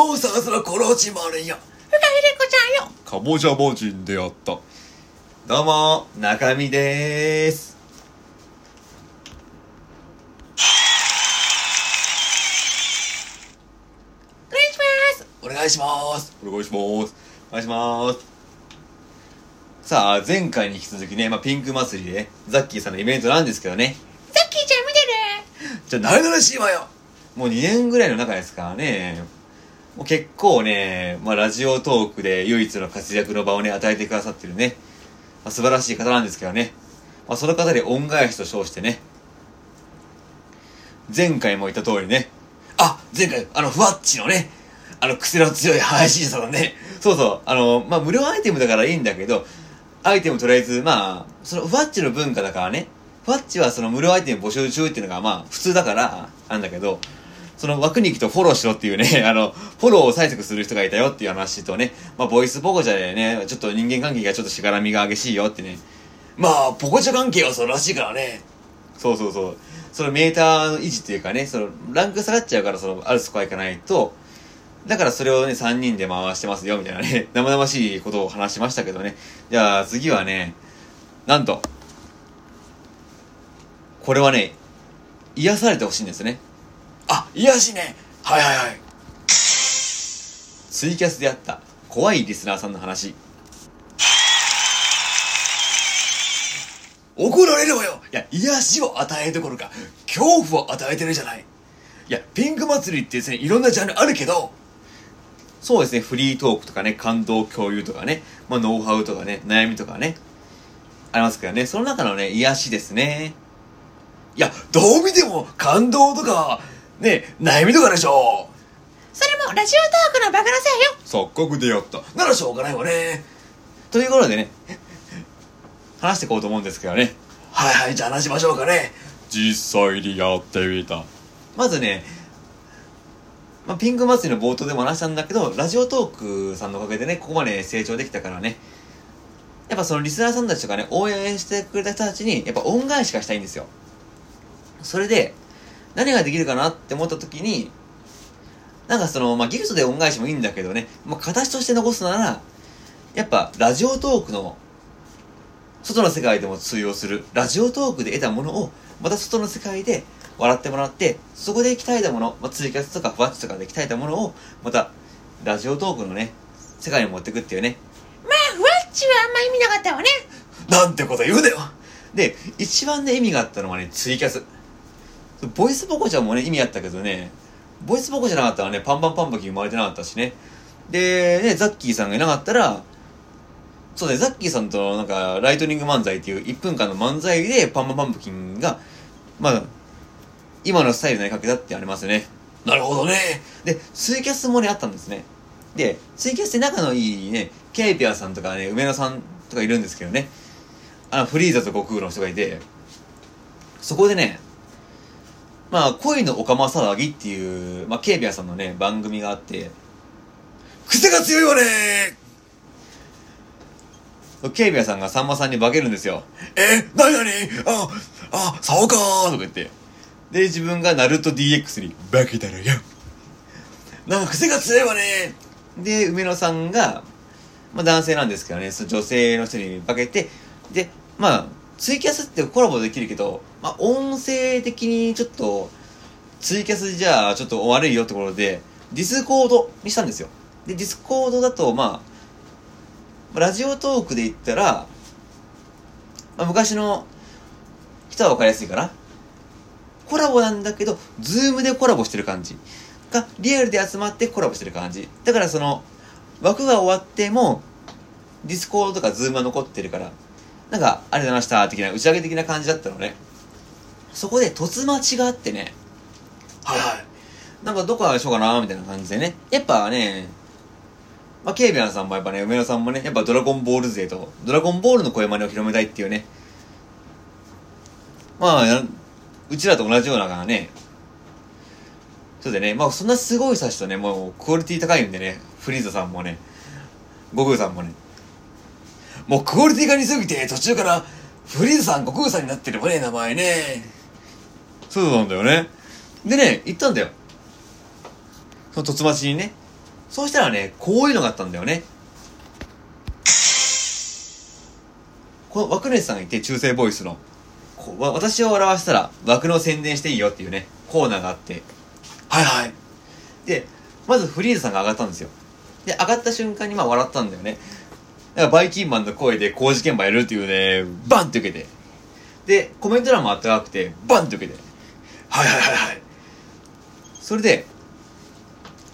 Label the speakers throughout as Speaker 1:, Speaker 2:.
Speaker 1: モンスターズのコロチマルよ。
Speaker 2: ふかひでこちゃんよ。
Speaker 3: かぼちゃ魔人であった。どうも、中身でーす。
Speaker 2: お願いします。
Speaker 1: お願いします。
Speaker 3: お願いします。お願いします。さあ、前回に引き続きね、まあ、ピンク祭りで、ザッキーさんのイベントなんですけどね、
Speaker 2: ザッキーちゃん見てる
Speaker 3: じゃあ、
Speaker 1: 誰々しいわよ。
Speaker 3: もう2年ぐらいの中ですからね、もう結構ね、まあ、ラジオトークで唯一の活躍の場をね、与えてくださってるね、まあ、素晴らしい方なんですけどね、まあ、その方で恩返しと称してね、前回も言った通りね、
Speaker 1: あ、前回、あの、ふわっちのね、あの、癖の強い配信者さんね。
Speaker 3: そうそう、あの、まあ、無料アイテムだからいいんだけど、アイテムとりあえず、まあ、その、ふわっちの文化だからね、ふわっちはその無料アイテム募集中っていうのが、まあ、普通だから、なんだけど、その枠に行くとフォローしろっていうね、あの、フォローを催促する人がいたよっていう話とね、まあ、ボイスポコチャでね、ちょっと人間関係がちょっとしがらみが激しいよってね、
Speaker 1: まあ、ポコチャ関係はそうらしいからね。
Speaker 3: そうそうそう。そのメーターの維持っていうかね、そのランク下がっちゃうから、そのあるスコアいかないと、だからそれをね、3人で回してますよ、みたいなね、生々しいことを話しましたけどね。じゃあ次はね、なんと、これはね、癒されてほしいんですね。
Speaker 1: あ、癒やしね。はいはいはい。
Speaker 3: ツイキャスであった怖いリスナーさんの話。
Speaker 1: 怒られるわよ。いや、癒しを与えるどころか、恐怖を与えてるじゃない。いや、ピンク祭りってですね、いろんなジャンルあるけど、
Speaker 3: そうですね、フリートークとかね、感動共有とかね、まあ、ノウハウとかね、悩みとかね、ありますけどね、その中のね、癒しですね。
Speaker 1: いや、どう見ても感動とか、ね、悩みとかでしょ？
Speaker 2: それもラジオトークのバカなせいよ。
Speaker 3: 錯覚でやった。
Speaker 1: ならしょうがないわね。
Speaker 3: ということでね、話していこうと思うんですけどね、
Speaker 1: はいはい、じゃあ話しましょうかね。
Speaker 3: 実際にやってみた。まずね、まあ、ピンク祭りの冒頭でも話したんだけど、ラジオトークさんのおかげでね、ここまで成長できたからね、やっぱそのリスナーさんたちとかね、応援してくれた人たちに、やっぱ恩返しがしたいんですよ。それで、何ができるかなって思った時に、なんかその、まあ、ギフトで恩返しもいいんだけどね、まあ、形として残すなら、やっぱ、ラジオトークの、外の世界でも通用する、ラジオトークで得たものを、また外の世界で笑ってもらって、そこで鍛えたもの、まあ、ツイキャスとかふわっちとかで鍛えたものを、また、ラジオトークのね、世界に持っていくっていうね。
Speaker 2: まあ、ふわっちはあんま意味なかったわね。
Speaker 1: なんてこと言うだよ。
Speaker 3: で、一番ね、意味があったのはね、ツイキャス。ボイスボコちゃんもね、意味あったけどね、ボイスボコじゃなかったらね、パンパンパンプキン生まれてなかったしね。で、ね、ザッキーさんがいなかったら、そうね、ザッキーさんとなんか、ライトニング漫才っていう1分間の漫才でパンパンパンプキンが、まあ、今のスタイルにかけたってありますよね。
Speaker 1: なるほどね。
Speaker 3: で、ツイキャスもね、あったんですね。で、ツイキャスって仲のいいね、ケイピアさんとかね、梅野さんとかいるんですけどね、あの、フリーザと悟空の人がいて、そこでね、まあ、恋のオカマ騒ぎっていう、まあ、ケイピアさんのね、番組があって、
Speaker 1: 癖が強いわね。
Speaker 3: ケイピアさんがさんまさんに化けるんですよ。
Speaker 1: え、なになにあ、あ、そうか
Speaker 3: とか言って。で、自分がナルト DX に化けたらよ。
Speaker 1: なんか癖が強いわね。
Speaker 3: で、梅野さんが、まあ男性なんですけどね、その女性の人に化けて、で、まあ、ツイキャスってコラボできるけど、まあ音声的にちょっと、ツイキャスじゃあちょっと悪いよってことで、 Discord にしたんですよ。で、 Discord だと、まあ、ラジオトークで言ったら、まあ昔の人は分かりやすいかな。コラボなんだけど、 Zoom でコラボしてる感じ。が、リアルで集まってコラボしてる感じ。だからその、枠が終わっても、 Discord とか Zoom は残ってるから、なんか、ありがとうございました、的な、打ち上げ的な感じだったのね。そこで、凸待ちがあってね、
Speaker 1: はいはい。
Speaker 3: なんかどこでしようかな、みたいな感じでね。やっぱね、まあ、ケイビアンさんもやっぱね、梅野さんもね、やっぱドラゴンボール勢と、ドラゴンボールの声真似を広めたいっていうね。まあ、やうちらと同じようなからね。そうでね、まあそんなすごい人たちとね、もうクオリティ高いんでね、フリーザさんもね、悟空さんもね。
Speaker 1: もうクオリティが似すぎて、途中から、フリーズさん、悟空さんになってるわね、名前ね。
Speaker 3: そうなんだよね。でね、行ったんだよ。その突待ちにね。そうしたらね、こういうのがあったんだよね。この枠主さんがいて、中性ボイスの。こ私を笑わせたら、枠の宣伝していいよっていうね、コーナーがあって。
Speaker 1: はいはい。
Speaker 3: で、まずフリーズさんが上がったんですよ。で、上がった瞬間にまあ笑ったんだよね。だからバイキンマンの声で工事現場やるっていうね、バンって受けて。で、コメント欄もあったかくて、バンって受けて。
Speaker 1: はいはいはいはい。
Speaker 3: それで、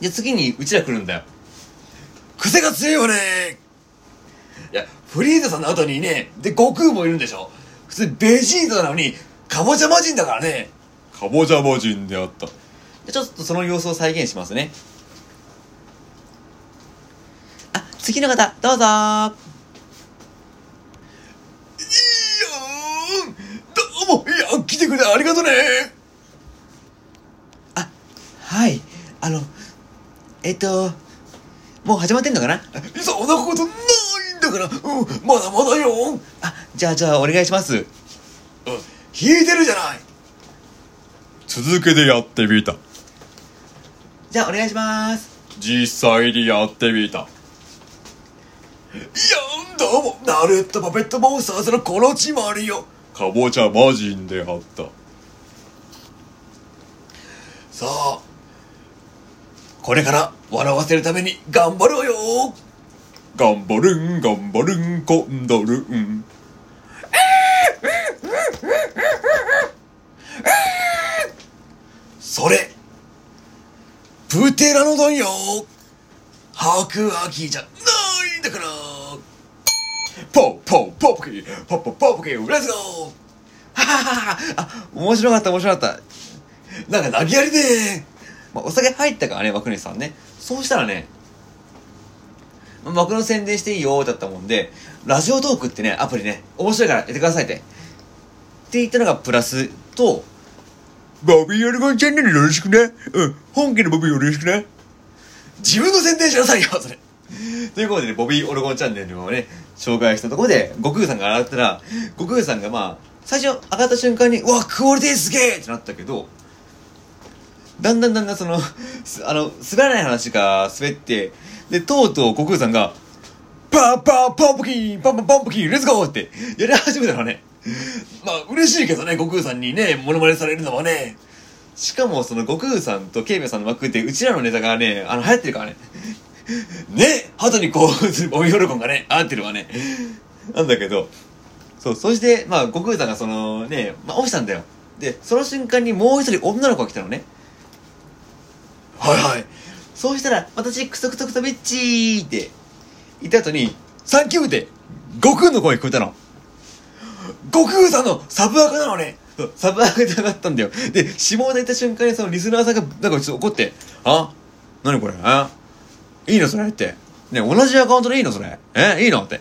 Speaker 3: で、次にうちら来るんだよ。
Speaker 1: 癖が強いよねいや、フリーザさんの後にね、で、悟空もいるんでしょ普通ベジータなのに、カボチャ魔人だからね。
Speaker 3: カボジャ魔人であった。でちょっとその様子を再現しますね。あ、次の方、どうぞー。
Speaker 1: いやーどうも、いや、来てくれてありがとね
Speaker 3: あ、はい。あの、えっと、もう始まってんのかな？
Speaker 1: そんなことないんだから、うん、まだまだよ。うん、
Speaker 3: あ、じゃあじゃあお願いします。
Speaker 1: 弾いてるじゃない。
Speaker 4: 続けてやってみた
Speaker 3: じゃあお願いします。
Speaker 4: 実際にやってみた
Speaker 1: いやどうも、ナルトパペットモンスターズのコロチマリよ。
Speaker 4: かぼちゃ魔人であった
Speaker 1: さあ、これから笑わせるために頑張ろうよ。
Speaker 4: 頑張るん頑張るんコンドルン
Speaker 1: それ、プテラノドンよ。白亜紀じゃ。ポッポッポッポキー、ポッポッポッポキー、レッツゴー
Speaker 3: ははははあ、面白かった面白かった。
Speaker 1: なんか投げやりで
Speaker 3: まあ、お酒入ったからね、枠主さんね。そうしたらね、まあ枠の宣伝していいよだったもんで、ラジオトークってね、アプリね、面白いからやってくださいって。って言ったのがプラスと、
Speaker 4: ボビーオルゴンチャンネルよろしくねうん本家のボビーよろしくね
Speaker 1: 自分の宣伝しなさいよ、それ。
Speaker 3: ということでね、ボビーオルゴンチャンネルをね、紹介したところで、悟空さんが上がったら、悟空さんがまあ、最初上がった瞬間に、うわ、クオリティすげえってなったけど、だんだんだんだんその、あの、滑らない話が滑って、で、とうとう悟空さんが、
Speaker 1: パンパンパンプキンパンパンパンプキンレッツゴーってやり始めたのね。まあ嬉しいけどね、悟空さんにね、モノマネされるのはね。
Speaker 3: しかもその悟空さんとケイメさんの枠って、うちらのネタがね、あの、流行ってるからね。
Speaker 1: ね、鳩にこう、ボイオルコンがね、合ってるわね。
Speaker 3: なんだけど、そう、そして、まあ、悟空さんがそのね、まあ、落ちたんだよ。で、その瞬間にもう一人女の子が来たのね。
Speaker 1: はいはい。
Speaker 3: そうしたら、私、クソクソクソビッチーって言った後に、
Speaker 1: サンキューって、悟空の声聞こえたの。悟空さんのサブアカなのね。
Speaker 3: サブアカで上がったんだよ。で、下田行った瞬間にそのリスナーさんが、なんかちょっと怒って、あ？何これ？あ？いいのそれって。ね、同じアカウントでいいのそれえいいのって。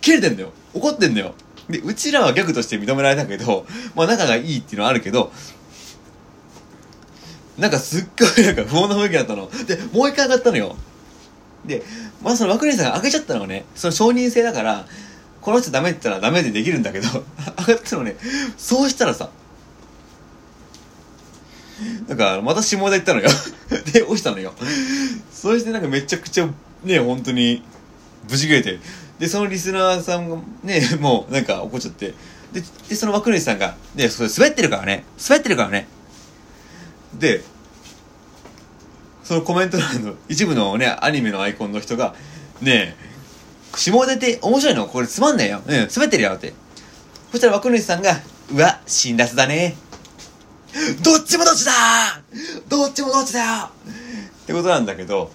Speaker 3: 切れてんだよ。怒ってんだよ。で、うちらはギャグとして認められたけど、まあ仲がいいっていうのはあるけど、なんかすっごいなんか不穏な雰囲気だったの。で、もう一回上がったのよ。で、まあその枠主さんが開けちゃったのはね、その承認制だから、この人ダメって言ったらダメでできるんだけど、上がったのね、そうしたらさ、なんかまた下田行ったのよ。で、落ちたのよ。そしてなんかめちゃくちゃね、本当に、ブチ切れて。で、そのリスナーさんがね、もうなんか怒っちゃって。で、で、その枠主さんが、ね、それ滑ってるからね。滑ってるからね。で、そのコメント欄の一部のね、アニメのアイコンの人が、ねえ、下出って面白いのこれつまんねえよ。うん、滑ってるよって。そしたら枠主さんが、うわ、辛辣だね。
Speaker 1: どっちもどっちだどっちもどっちだよ
Speaker 3: ってことなんだけど、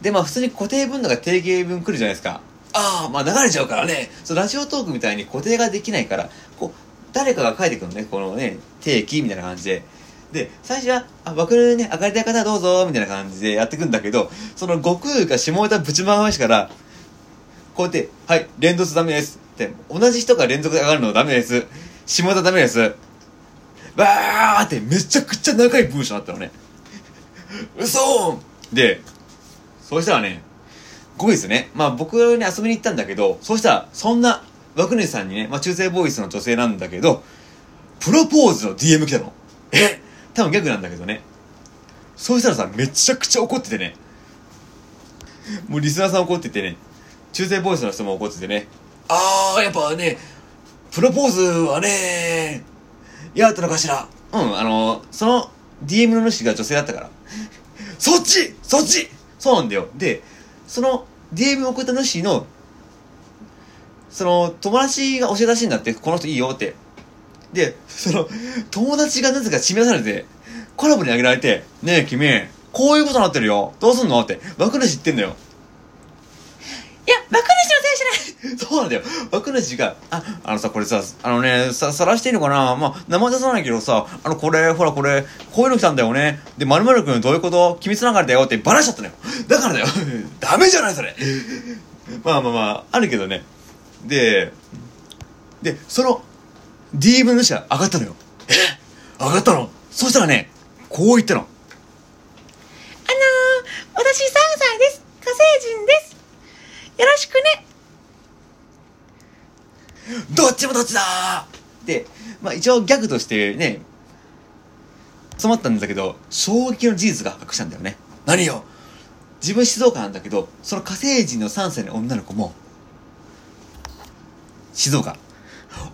Speaker 3: で、まあ普通に固定分度が定型文来るじゃないですか。
Speaker 1: ああ、まあ流れちゃうからね。
Speaker 3: そう、ラジオトークみたいに固定ができないから、こう、誰かが書いてくるのね、このね、定期みたいな感じで。で、最初は、あ、僕ね、上がりたい方どうぞ、みたいな感じでやってくんだけど、その悟空が下ネタぶち回しから、こうやって、はい、連続ダメです。って、同じ人が連続で上がるのダメです。下ネタダメです。バーってめちゃくちゃ長い文章になったのね。
Speaker 1: 嘘
Speaker 3: で、そうしたらね、5位ですね。まあ僕に遊びに行ったんだけど、そうしたら、そんな枠主さんにね、まあ中性ボーイスの女性なんだけど、プロポーズの DM 来たの。
Speaker 1: え？
Speaker 3: 多分逆なんだけどね。そうしたらさ、めちゃくちゃ怒っててね。もうリスナーさん怒っててね。中性ボイスの人も怒っててね。
Speaker 1: あー、やっぱね、プロポーズはね、嫌だったのかしら？
Speaker 3: うん、あの、その DM の主が女性だったから。
Speaker 1: そっちそっち
Speaker 3: そうなんだよ。で、その DM を送った主の、その友達が教えたらしいんだって、この人いいよって。で、その友達がなぜか指名されて、コラボにあげられて、ねえ君、こういうことになってるよ。どうすんのって。枠主言ってんだよ。
Speaker 2: いや、爆主のせいじゃな
Speaker 3: んだよ。枠主が、あ、あのさ、これさ、あのね、さ、さらしていいのかな？まあ、名前出さないけどさ、あの、これ、ほら、これ、こういうの来たんだよね。で、まるまるくんどういうこと？機密流れだよってバラしちゃったのよ。だからだよ。
Speaker 1: ダメじゃないそれ。
Speaker 3: まあまあまあ、あるけどね。で、で、その、DM の主が上がったのよ。
Speaker 1: え？上がったの？
Speaker 3: そしたらね、こう言ったの。
Speaker 2: あのー、私3歳です。火星人です。よろしくね。
Speaker 1: どっちもどっちだ
Speaker 3: で、まあ一応ギャグとしてね、詰まったんだけど、衝撃の事実が発覚したんだよね。
Speaker 1: 何よ
Speaker 3: 自分静岡なんだけど、その火星人の3歳の女の子も、静岡。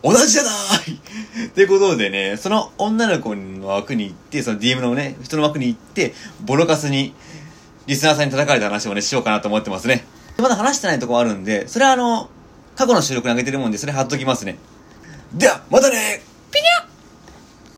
Speaker 1: 同じじゃない
Speaker 3: ってことでね、その女の子の枠に行って、その DM のね、人の枠に行って、ボロカスに、リスナーさんに叩かれた話をね、しようかなと思ってますね。まだ話してないとこもあるんで、それはあの、過去の収録に上げてるもんで、それ貼っときますね。
Speaker 1: では、またね
Speaker 2: ピニャ